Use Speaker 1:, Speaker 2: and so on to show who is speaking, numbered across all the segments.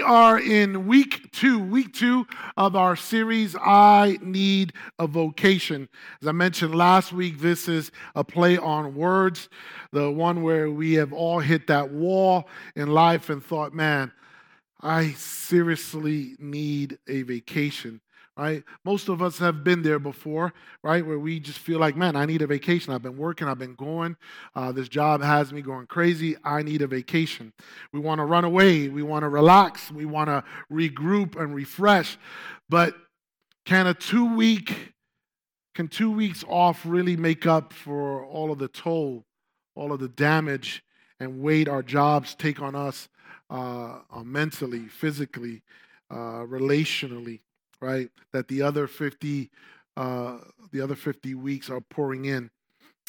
Speaker 1: we are in week two, week two of our series, I Need a Vocation. As I mentioned last week, this is a play on words, the one where we have all hit that wall in life and thought, man, I seriously need a vacation right? Most of us have been there before, right? Where we just feel like, man, I need a vacation. I've been working, I've been going. Uh, this job has me going crazy. I need a vacation. We want to run away. We want to relax. We want to regroup and refresh. But can a two week, can two weeks off really make up for all of the toll, all of the damage and weight our jobs take on us uh, uh mentally, physically, uh, relationally? Right? That the other 50, uh, the other 50 weeks are pouring in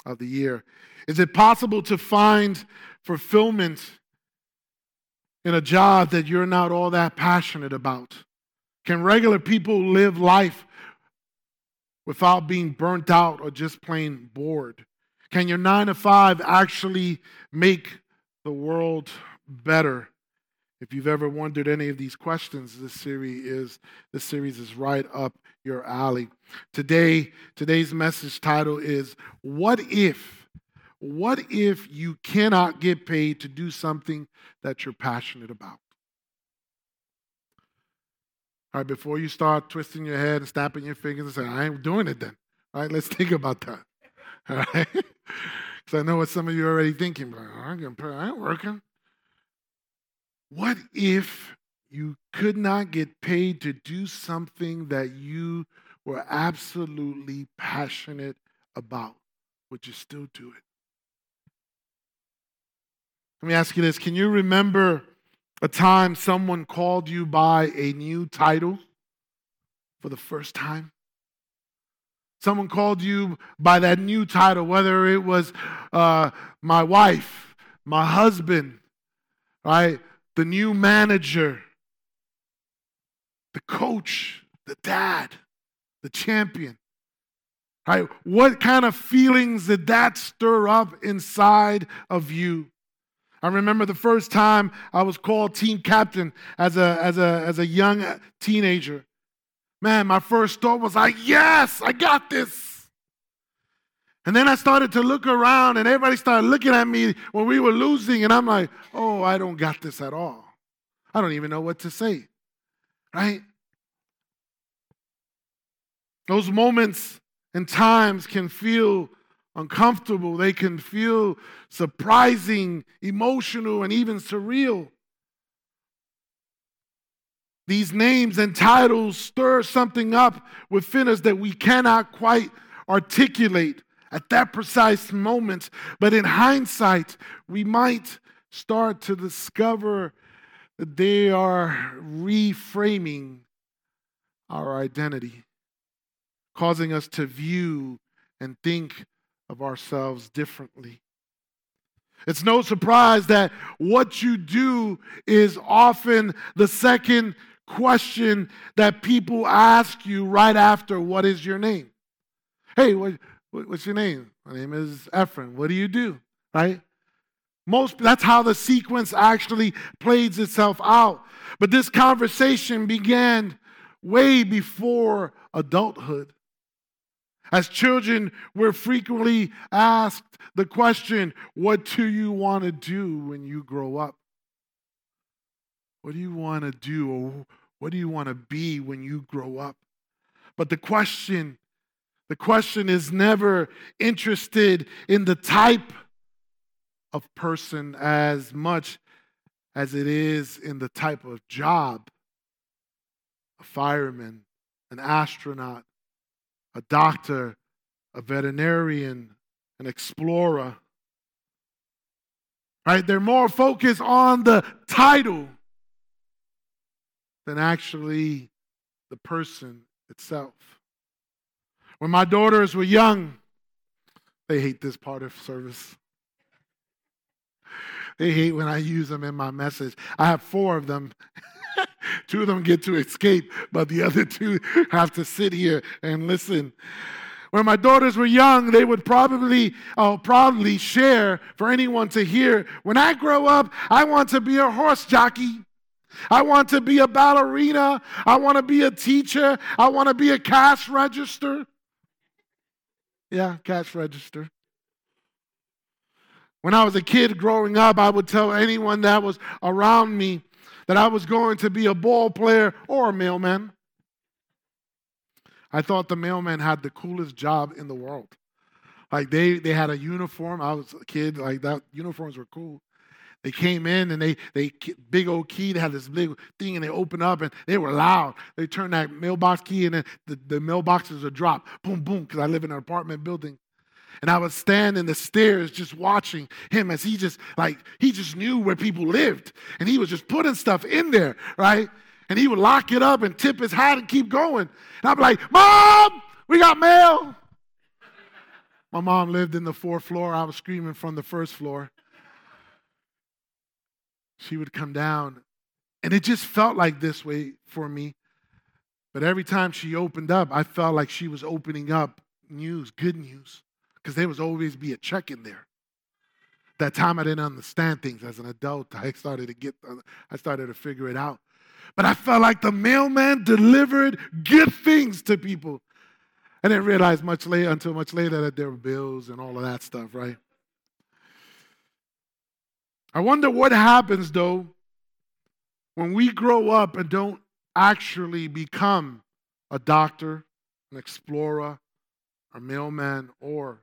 Speaker 1: of the year. Is it possible to find fulfillment in a job that you're not all that passionate about? Can regular people live life without being burnt out or just plain bored? Can your nine to five actually make the world better? If you've ever wondered any of these questions, this series is this series is right up your alley. Today, today's message title is What if? What if you cannot get paid to do something that you're passionate about? All right, before you start twisting your head and snapping your fingers and saying, I ain't doing it then. All right, let's think about that. All right? Because I know what some of you are already thinking, but I ain't working. What if you could not get paid to do something that you were absolutely passionate about? Would you still do it? Let me ask you this Can you remember a time someone called you by a new title for the first time? Someone called you by that new title, whether it was uh, my wife, my husband, right? The new manager, the coach, the dad, the champion. Right? What kind of feelings did that stir up inside of you? I remember the first time I was called team captain as a, as a, as a young teenager. Man, my first thought was like, yes, I got this. And then I started to look around, and everybody started looking at me when we were losing, and I'm like, oh, I don't got this at all. I don't even know what to say, right? Those moments and times can feel uncomfortable, they can feel surprising, emotional, and even surreal. These names and titles stir something up within us that we cannot quite articulate at that precise moment. But in hindsight, we might start to discover that they are reframing our identity, causing us to view and think of ourselves differently. It's no surprise that what you do is often the second question that people ask you right after what is your name? Hey, What's your name? My name is Ephraim. What do you do? Right? Most that's how the sequence actually plays itself out. But this conversation began way before adulthood. As children, we're frequently asked the question, What do you want to do when you grow up? What do you want to do, or what do you want to be when you grow up? But the question the question is never interested in the type of person as much as it is in the type of job a fireman, an astronaut, a doctor, a veterinarian, an explorer. Right? They're more focused on the title than actually the person itself. When my daughters were young, they hate this part of service. They hate when I use them in my message. I have four of them. two of them get to escape, but the other two have to sit here and listen. When my daughters were young, they would probably uh, probably share for anyone to hear. When I grow up, I want to be a horse jockey. I want to be a ballerina. I want to be a teacher. I want to be a cash register. Yeah, cash register. When I was a kid growing up, I would tell anyone that was around me that I was going to be a ball player or a mailman. I thought the mailman had the coolest job in the world. Like they they had a uniform. I was a kid, like that uniforms were cool. They came in and they they big old key. They had this big thing and they opened up and they were loud. They turned that mailbox key and then the, the mailboxes would drop. Boom, boom, because I live in an apartment building. And I would stand in the stairs just watching him as he just like he just knew where people lived. And he was just putting stuff in there, right? And he would lock it up and tip his hat and keep going. And I'd be like, Mom, we got mail. My mom lived in the fourth floor. I was screaming from the first floor she would come down. And it just felt like this way for me. But every time she opened up, I felt like she was opening up news, good news, because there was always be a check in there. That time I didn't understand things as an adult. I started to get, uh, I started to figure it out. But I felt like the mailman delivered good things to people. I didn't realize much later, until much later, that there were bills and all of that stuff, right? I wonder what happens though when we grow up and don't actually become a doctor, an explorer, a mailman, or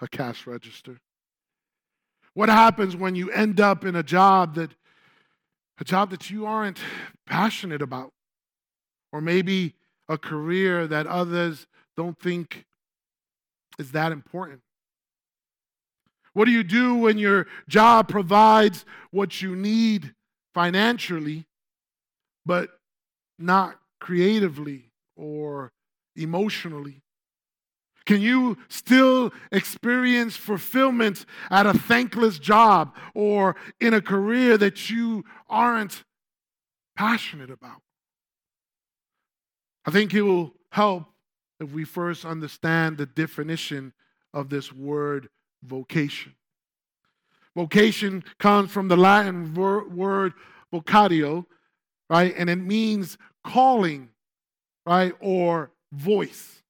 Speaker 1: a cash register. What happens when you end up in a job that a job that you aren't passionate about or maybe a career that others don't think is that important? What do you do when your job provides what you need financially, but not creatively or emotionally? Can you still experience fulfillment at a thankless job or in a career that you aren't passionate about? I think it will help if we first understand the definition of this word vocation. Vocation comes from the Latin word vocatio, right? And it means calling, right? Or voice.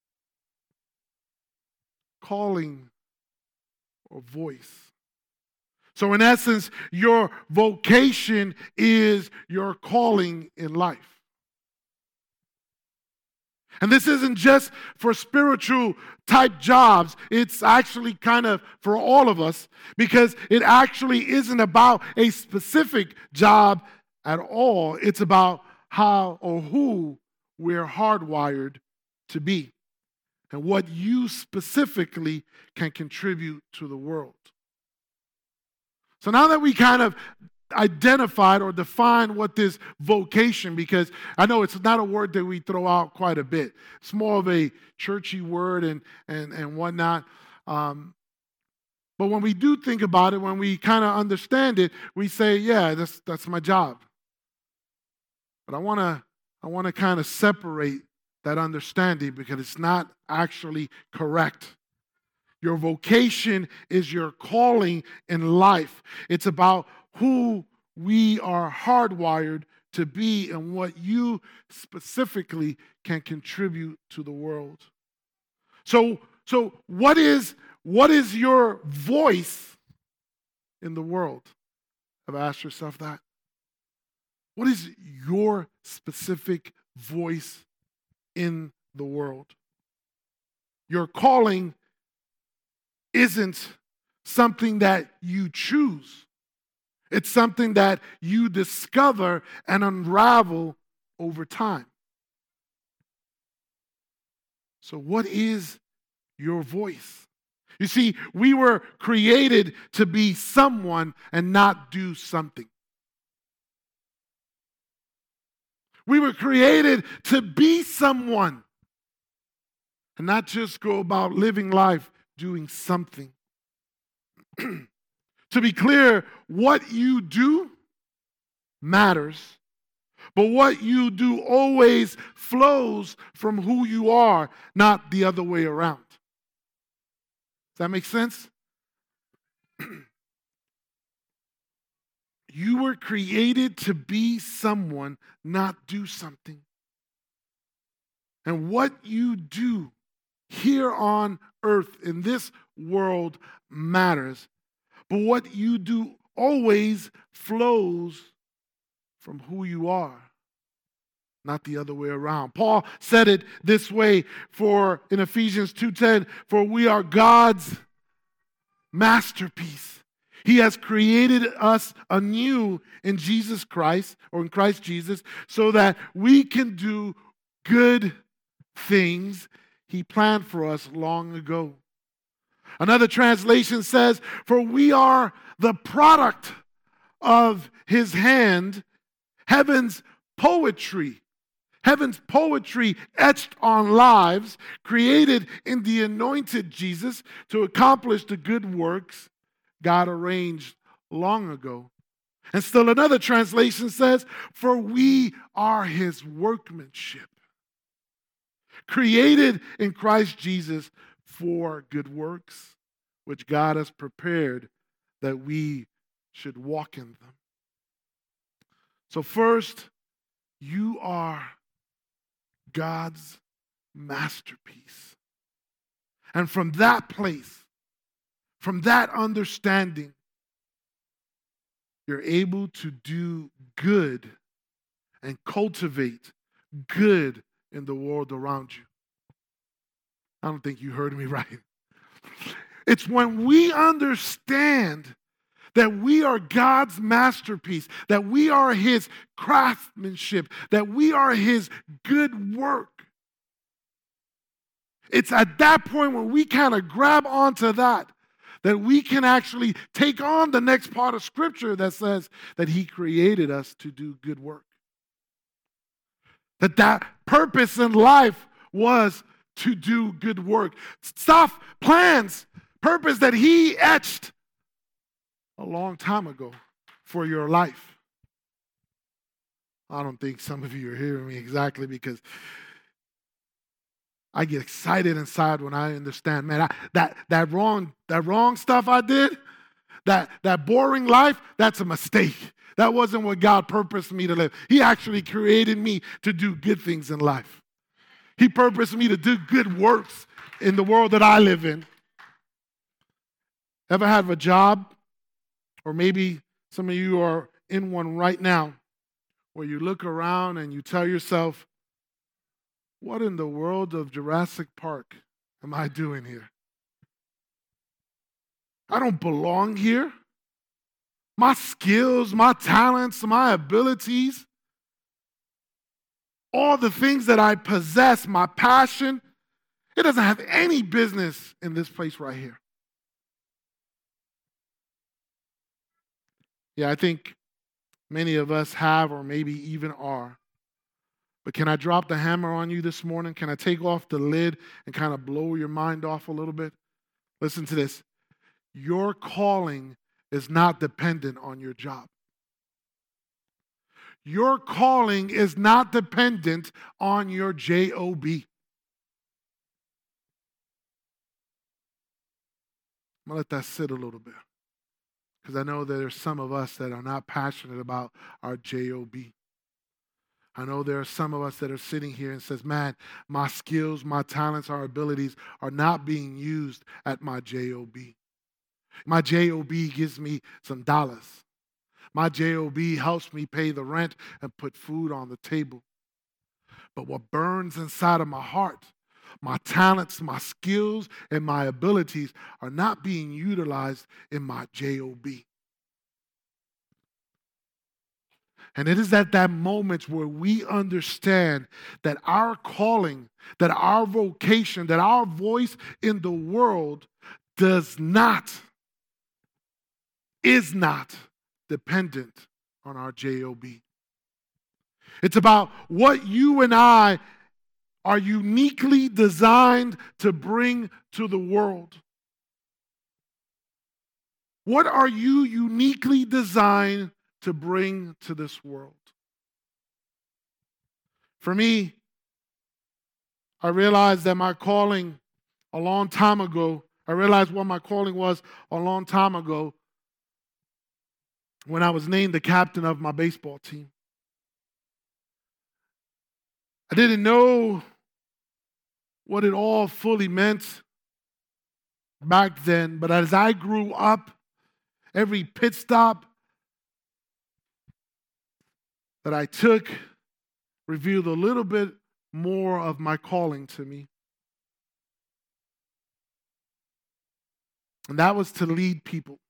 Speaker 1: Calling or voice. So, in essence, your vocation is your calling in life. And this isn't just for spiritual type jobs, it's actually kind of for all of us because it actually isn't about a specific job at all. It's about how or who we're hardwired to be and what you specifically can contribute to the world. So now that we kind of identified or defined what this vocation because i know it's not a word that we throw out quite a bit. It's more of a churchy word and and and whatnot. Um, but when we do think about it when we kind of understand it we say yeah that's that's my job. But i want to i want to kind of separate that understanding because it's not actually correct. Your vocation is your calling in life. It's about who we are hardwired to be and what you specifically can contribute to the world. So, so what is what is your voice in the world? Have asked yourself that? What is your specific voice in the world? Your calling isn't something that you choose. It's something that you discover and unravel over time. So, what is your voice? You see, we were created to be someone and not do something. We were created to be someone and not just go about living life doing something. To be clear, what you do matters, but what you do always flows from who you are, not the other way around. Does that make sense? You were created to be someone, not do something. And what you do here on earth in this world matters. But what you do always flows from who you are, not the other way around. Paul said it this way for in Ephesians 2:10, for we are God's masterpiece. He has created us anew in Jesus Christ or in Christ Jesus so that we can do good things he planned for us long ago. Another translation says, For we are the product of his hand, heaven's poetry. Heaven's poetry etched on lives, created in the anointed Jesus to accomplish the good works God arranged long ago. And still another translation says, For we are his workmanship, created in Christ Jesus for good works, which God has prepared that we should walk in them. So, first, you are God's masterpiece. And from that place, from that understanding, you're able to do good and cultivate good in the world around you. I don't think you heard me right. It's when we understand that we are God's masterpiece, that we are His craftsmanship, that we are His good work. It's at that point when we kind of grab onto that that we can actually take on the next part of Scripture that says that He created us to do good work. That that purpose in life was to do good work. Stuff, plans, purpose that He etched a long time ago for your life. I don't think some of you are hearing me exactly because I get excited inside when I understand, man, I, that, that, wrong, that wrong stuff I did, that, that boring life, that's a mistake. That wasn't what God purposed me to live. He actually created me to do good things in life. He purposed me to do good works in the world that I live in. Ever have a job, or maybe some of you are in one right now, where you look around and you tell yourself, what in the world of Jurassic Park am I doing here? I don't belong here. My skills, my talents, my abilities, all the things that I possess, my passion, it doesn't have any business in this place right here. Yeah, I think many of us have, or maybe even are. But can I drop the hammer on you this morning? Can I take off the lid and kind of blow your mind off a little bit? Listen to this. Your calling is not dependent on your job. Your calling is not dependent on your job. I'm going to let that sit a little bit because I know that are some of us that are not passionate about our job. I know there are some of us that are sitting here and says, "Man, my skills, my talents, our abilities are not being used at my job. My job gives me some dollars. My job helps me pay the rent and put food on the table. But what burns inside of my heart, my talents, my skills, and my abilities are not being utilized in my job. And it is at that moment where we understand that our calling, that our vocation, that our voice in the world does not, is not dependent on our JOB. It's about what you and I are uniquely designed to bring to the world. What are you uniquely designed to bring to this world. For me, I realized that my calling a long time ago, I realized what my calling was a long time ago. When I was named the captain of my baseball team. I didn't know what it all fully meant back then, but as I grew up, every pit stop that I took revealed a little bit more of my calling to me. And that was to lead people,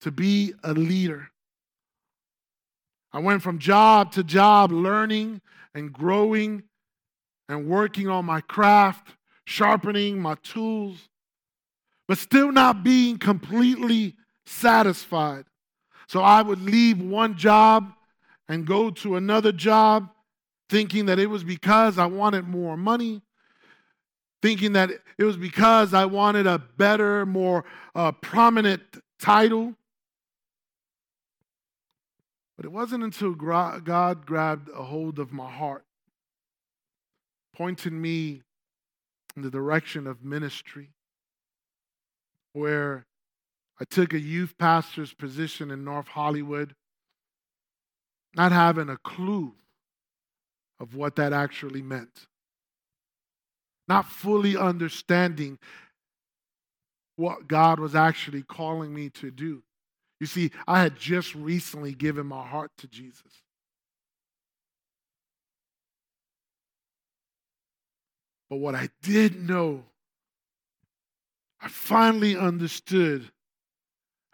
Speaker 1: to be a leader. I went from job to job, learning and growing and working on my craft, sharpening my tools, but still not being completely satisfied. So I would leave one job and go to another job thinking that it was because I wanted more money, thinking that it was because I wanted a better, more uh, prominent title. But it wasn't until God grabbed a hold of my heart, pointing me in the direction of ministry, where I took a youth pastor's position in North Hollywood, not having a clue of what that actually meant. Not fully understanding what God was actually calling me to do. You see, I had just recently given my heart to Jesus. But what I did know, I finally understood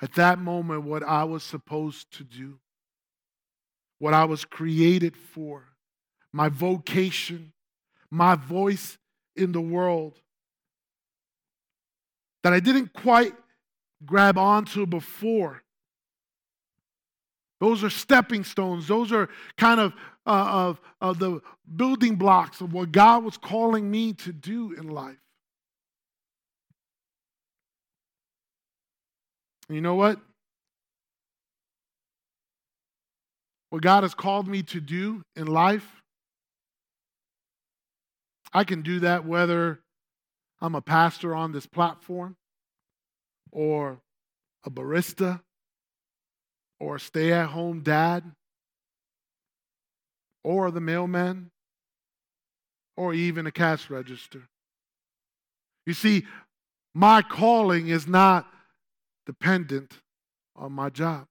Speaker 1: at that moment what I was supposed to do, what I was created for my vocation, my voice in the world that I didn't quite grab onto before. Those are stepping stones. Those are kind of, uh, of, of the building blocks of what God was calling me to do in life. You know what? What God has called me to do in life I can do that whether I'm a pastor on this platform or a barista or stay at home dad or the mailman or even a cash register. You see, my calling is not dependent on my job.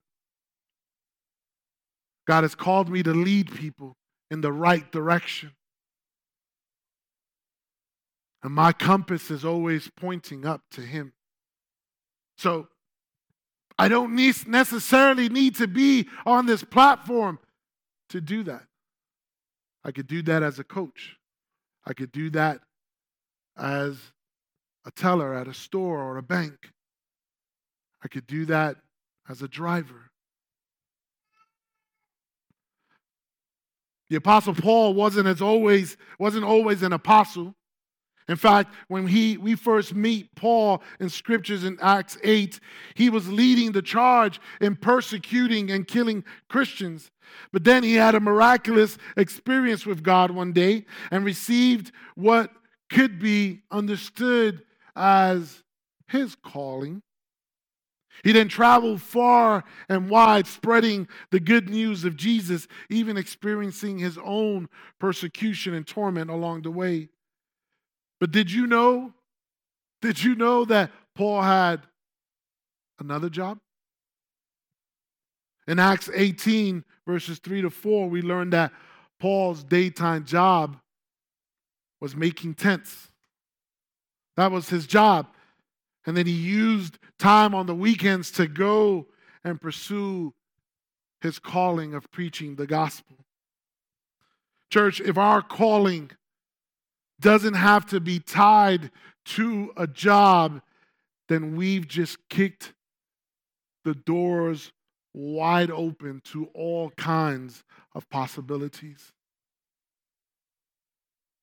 Speaker 1: God has called me to lead people in the right direction. And my compass is always pointing up to Him. So I don't necessarily need to be on this platform to do that. I could do that as a coach, I could do that as a teller at a store or a bank. I could do that as a driver. The apostle Paul wasn't as always wasn't always an apostle. In fact, when he, we first meet Paul in scriptures in Acts 8, he was leading the charge in persecuting and killing Christians. But then he had a miraculous experience with God one day and received what could be understood as his calling. He then traveled far and wide, spreading the good news of Jesus, even experiencing his own persecution and torment along the way. But did you know? Did you know that Paul had another job? In Acts 18, verses 3 to 4, we learned that Paul's daytime job was making tents. That was his job. And then he used time on the weekends to go and pursue his calling of preaching the gospel. Church, if our calling doesn't have to be tied to a job, then we've just kicked the doors wide open to all kinds of possibilities.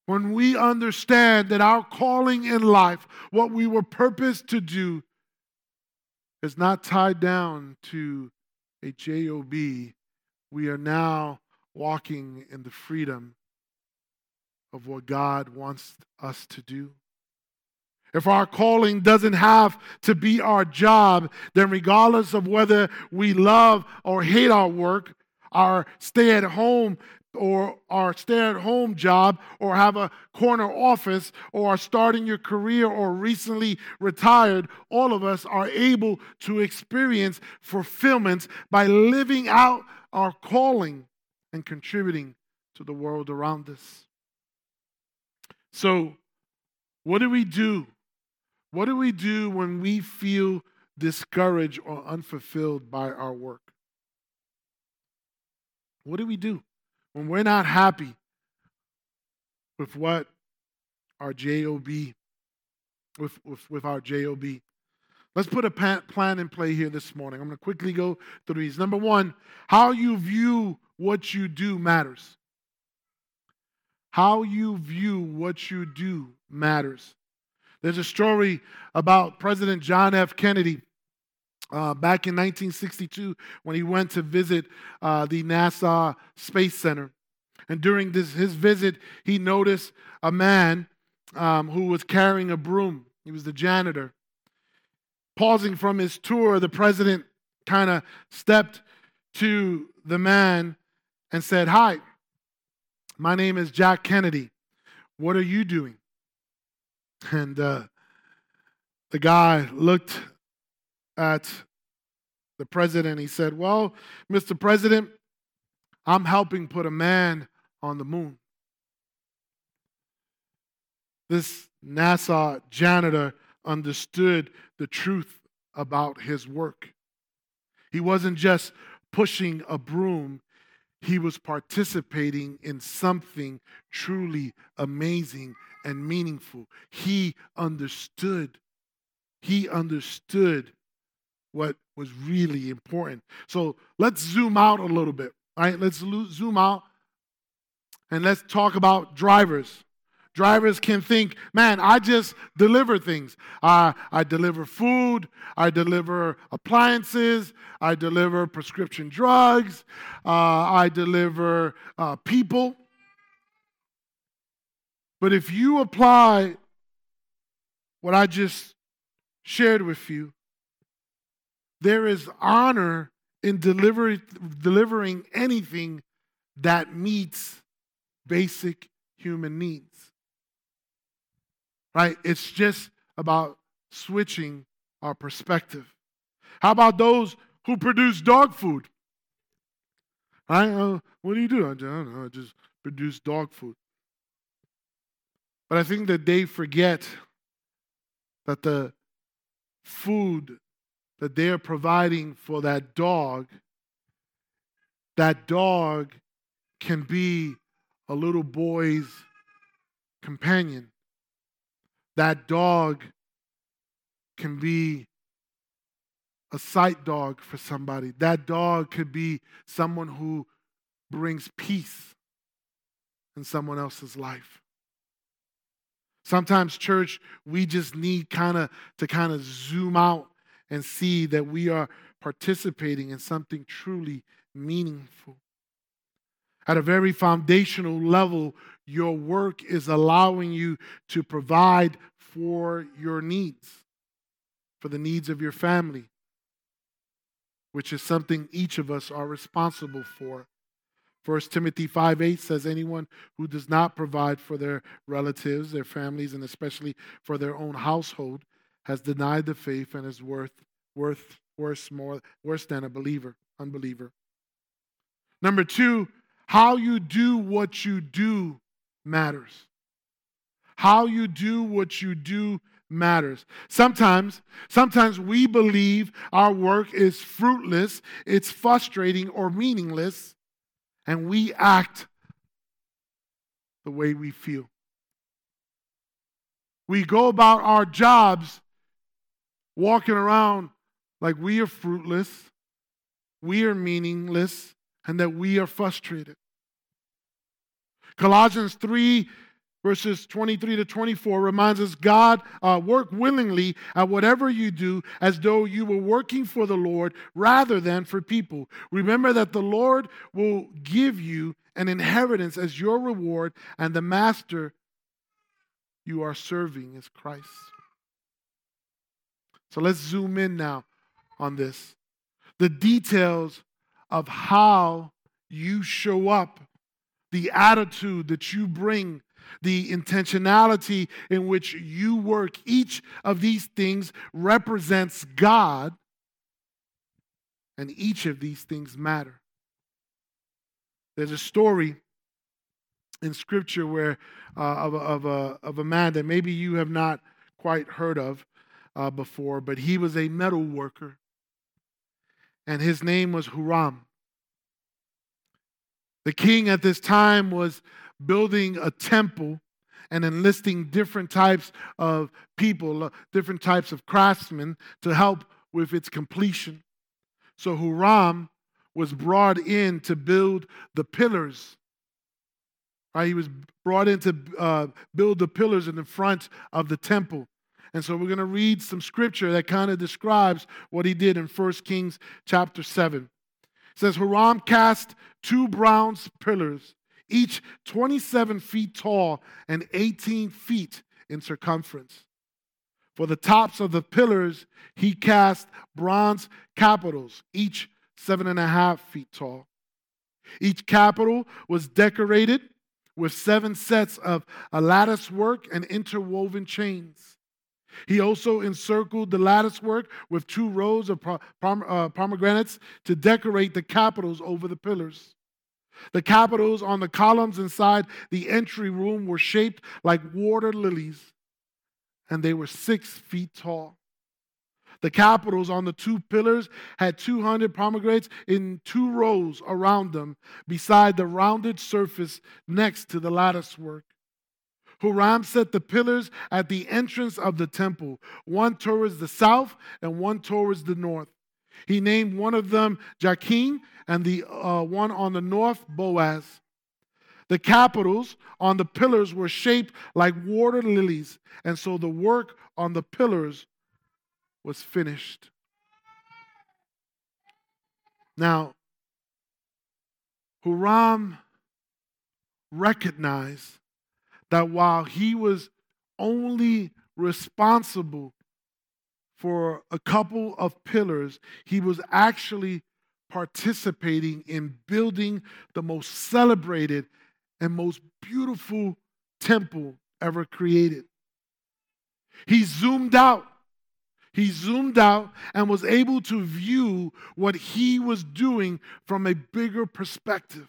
Speaker 1: When we understand that our calling in life, what we were purposed to do, is not tied down to a job, we are now walking in the freedom of what God wants us to do. If our calling doesn't have to be our job, then regardless of whether we love or hate our work, our stay at home or our stay at home job or have a corner office or are starting your career or recently retired, all of us are able to experience fulfillment by living out our calling and contributing to the world around us. So, what do we do? What do we do when we feel discouraged or unfulfilled by our work? What do we do when we're not happy with what our JOB, with, with, with our JOB? Let's put a plan in play here this morning. I'm going to quickly go through these. Number one, how you view what you do matters. How you view what you do matters. There's a story about President John F. Kennedy uh, back in 1962 when he went to visit uh, the NASA Space Center. And during this, his visit, he noticed a man um, who was carrying a broom. He was the janitor. Pausing from his tour, the president kind of stepped to the man and said, Hi, my name is Jack Kennedy. What are you doing? And uh, the guy looked at the president. He said, Well, Mr. President, I'm helping put a man on the moon. This NASA janitor understood the truth about his work. He wasn't just pushing a broom, he was participating in something truly amazing and meaningful. He understood. He understood what was really important. So let's zoom out a little bit. All right, let's zoom out and let's talk about drivers. Drivers can think, man, I just deliver things. Uh, I deliver food, I deliver appliances, I deliver prescription drugs, uh, I deliver uh, people. But if you apply what I just shared with you, there is honor in deliver, delivering anything that meets basic human needs right? It's just about switching our perspective. How about those who produce dog food? I, Uh, what do you do? I don't know. I just produce dog food. But I think that they forget that the food that they are providing for that dog, that dog can be a little boy's companion that dog can be a sight dog for somebody. That dog could be someone who brings peace in someone else's life. Sometimes, church, we just need kind of to kind of zoom out and see that we are participating in something truly meaningful. At a very foundational level, your work is allowing you to provide for your needs, for the needs of your family, which is something each of us are responsible for. 1 Timothy 5 8 says, Anyone who does not provide for their relatives, their families, and especially for their own household has denied the faith and is worth, worth worse, more, worse than a believer, unbeliever. Number two, how you do what you do matters. How you do what you do matters. Sometimes, sometimes we believe our work is fruitless, it's frustrating or meaningless, and we act the way we feel. We go about our jobs walking around like we are fruitless, we are meaningless, and that we are frustrated. Colossians 3 verses 23 to 24 reminds us God uh, work willingly at whatever you do as though you were working for the Lord rather than for people. Remember that the Lord will give you an inheritance as your reward, and the master you are serving is Christ. So let's zoom in now on this. The details of how you show up, the attitude that you bring, the intentionality in which you work, each of these things represents God, and each of these things matter. There's a story in Scripture where uh, of, a, of, a, of a man that maybe you have not quite heard of uh, before, but he was a metal worker, and his name was Huram. The king at this time was building a temple and enlisting different types of people, uh, different types of craftsmen to help with its completion. So Huram was brought in to build the pillars. Right? He was brought in to uh, build the pillars in the front of the temple. And so we're going to read some scripture that kind of describes what he did in 1 Kings chapter 7. Says, Huram cast two bronze pillars, each 27 feet tall and 18 feet in circumference. For the tops of the pillars, he cast bronze capitals, each seven and a half feet tall. Each capital was decorated with seven sets of lattice work and interwoven chains. He also encircled the lattice work with two rows of uh, pomegranates to decorate the capitals over the pillars. The capitals on the columns inside the entry room were shaped like water lilies, and they were six feet tall. The capitals on the two pillars had 200 pomegranates in two rows around them, beside the rounded surface next to the lattice work. Huram set the pillars at the entrance of the temple, one towards the south and one towards the north. He named one of them Jachin and the uh, one on the north Boaz. The capitals on the pillars were shaped like water lilies, and so the work on the pillars was finished. Now, Huram recognized that while he was only responsible for a couple of pillars, he was actually participating in building the most celebrated and most beautiful temple ever created. He zoomed out he zoomed out and was able to view what he was doing from a bigger perspective.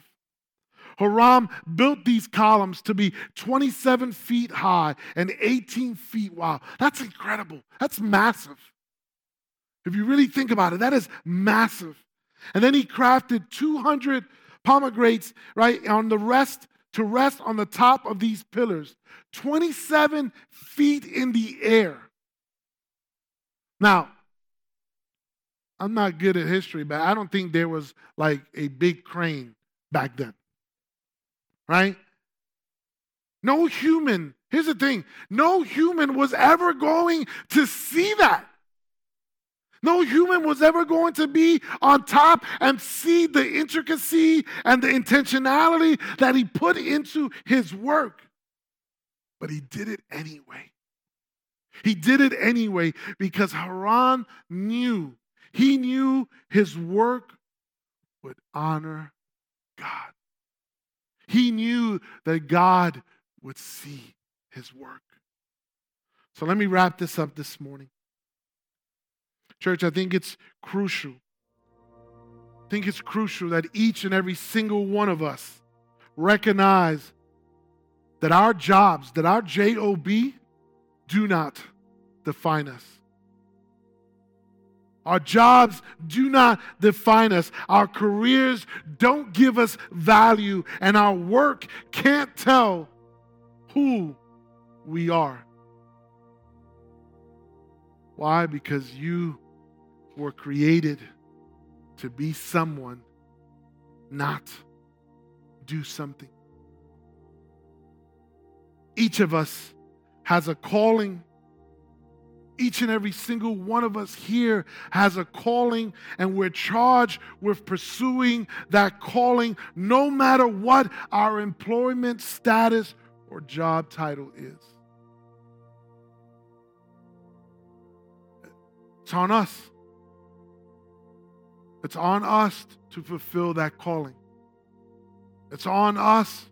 Speaker 1: Huram built these columns to be 27 feet high and 18 feet wide. That's incredible. That's massive. If you really think about it, that is massive. And then he crafted 200 pomegranates, right, on the rest to rest on the top of these pillars, 27 feet in the air. Now, I'm not good at history, but I don't think there was like a big crane back then. Right? No human, here's the thing no human was ever going to see that. No human was ever going to be on top and see the intricacy and the intentionality that he put into his work. But he did it anyway. He did it anyway because Huram knew, he knew his work would honor God. He knew that God would see his work. So let me wrap this up this morning. Church, I think it's crucial. I think it's crucial that each and every single one of us recognize that our jobs, that our JOB, do not define us. Our jobs do not define us. Our careers don't give us value, and our work can't tell who we are. Why? Because you were created to be someone, not do something. Each of us has a calling each and every single one of us here has a calling, and we're charged with pursuing that calling no matter what our employment status or job title is. It's on us. It's on us to fulfill that calling. It's on us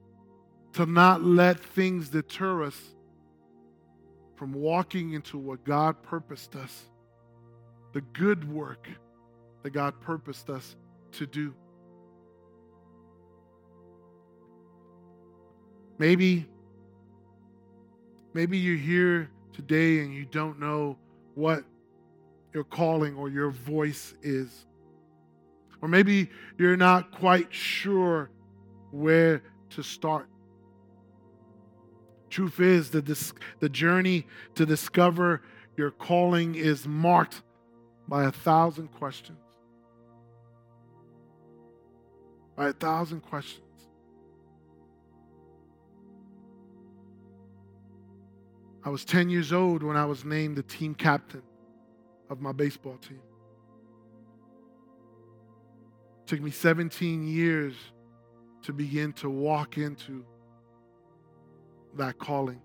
Speaker 1: to not let things deter us from walking into what God purposed us, the good work that God purposed us to do. Maybe maybe you're here today and you don't know what your calling or your voice is. Or maybe you're not quite sure where to start. Truth is, the, dis- the journey to discover your calling is marked by a thousand questions. By a thousand questions. I was 10 years old when I was named the team captain of my baseball team. It took me 17 years to begin to walk into that calling.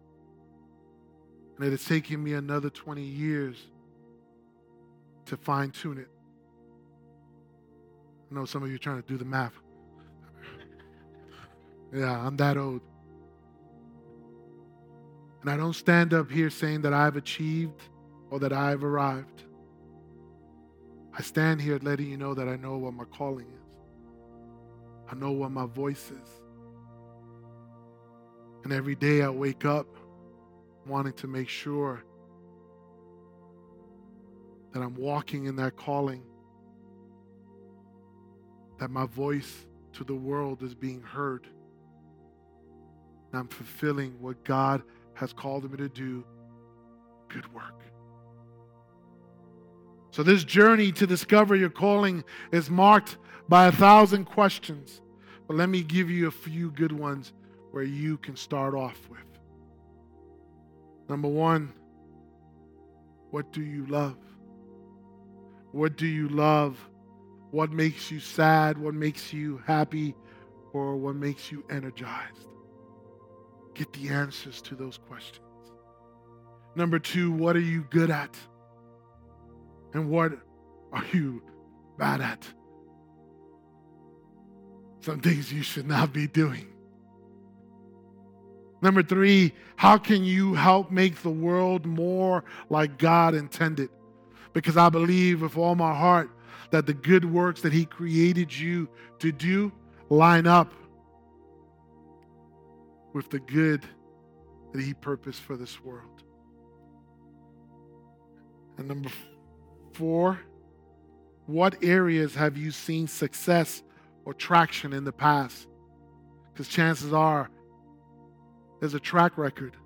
Speaker 1: And it has taken me another 20 years to fine tune it. I know some of you are trying to do the math. yeah, I'm that old. And I don't stand up here saying that I've achieved or that I've arrived. I stand here letting you know that I know what my calling is. I know what my voice is. And every day I wake up wanting to make sure that I'm walking in that calling, that my voice to the world is being heard. And I'm fulfilling what God has called me to do good work. So, this journey to discover your calling is marked by a thousand questions. But let me give you a few good ones where you can start off with. Number one, what do you love? What do you love? What makes you sad? What makes you happy? Or what makes you energized? Get the answers to those questions. Number two, what are you good at? And what are you bad at? Some things you should not be doing. Number three, how can you help make the world more like God intended? Because I believe with all my heart that the good works that He created you to do line up with the good that He purposed for this world. And number Four, what areas have you seen success or traction in the past? Because chances are there's a track record.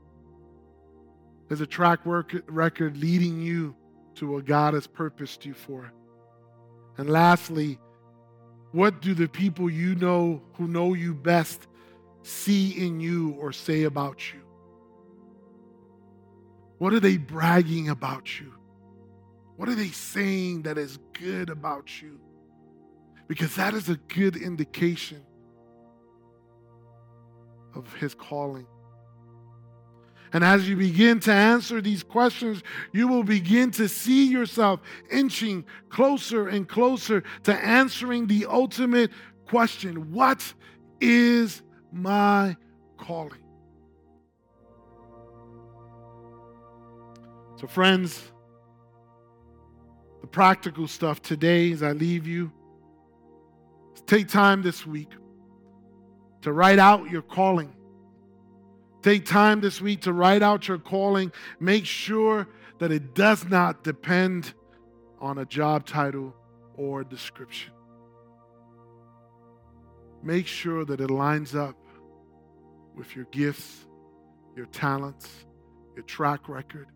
Speaker 1: There's a track record leading you to what God has purposed you for. And lastly, what do the people you know who know you best see in you or say about you? What are they bragging about you? What are they saying that is good about you? Because that is a good indication of his calling. And as you begin to answer these questions, you will begin to see yourself inching closer and closer to answering the ultimate question What is my calling? So, friends, the practical stuff today as I leave you. Take time this week to write out your calling. Take time this week to write out your calling. Make sure that it does not depend on a job title or description. Make sure that it lines up with your gifts, your talents, your track record,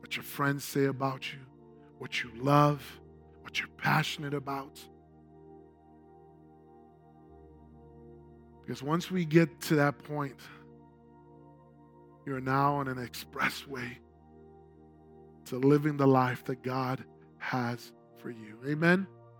Speaker 1: what your friends say about you what you love, what you're passionate about. Because once we get to that point, you're now on an expressway to living the life that God has for you. Amen.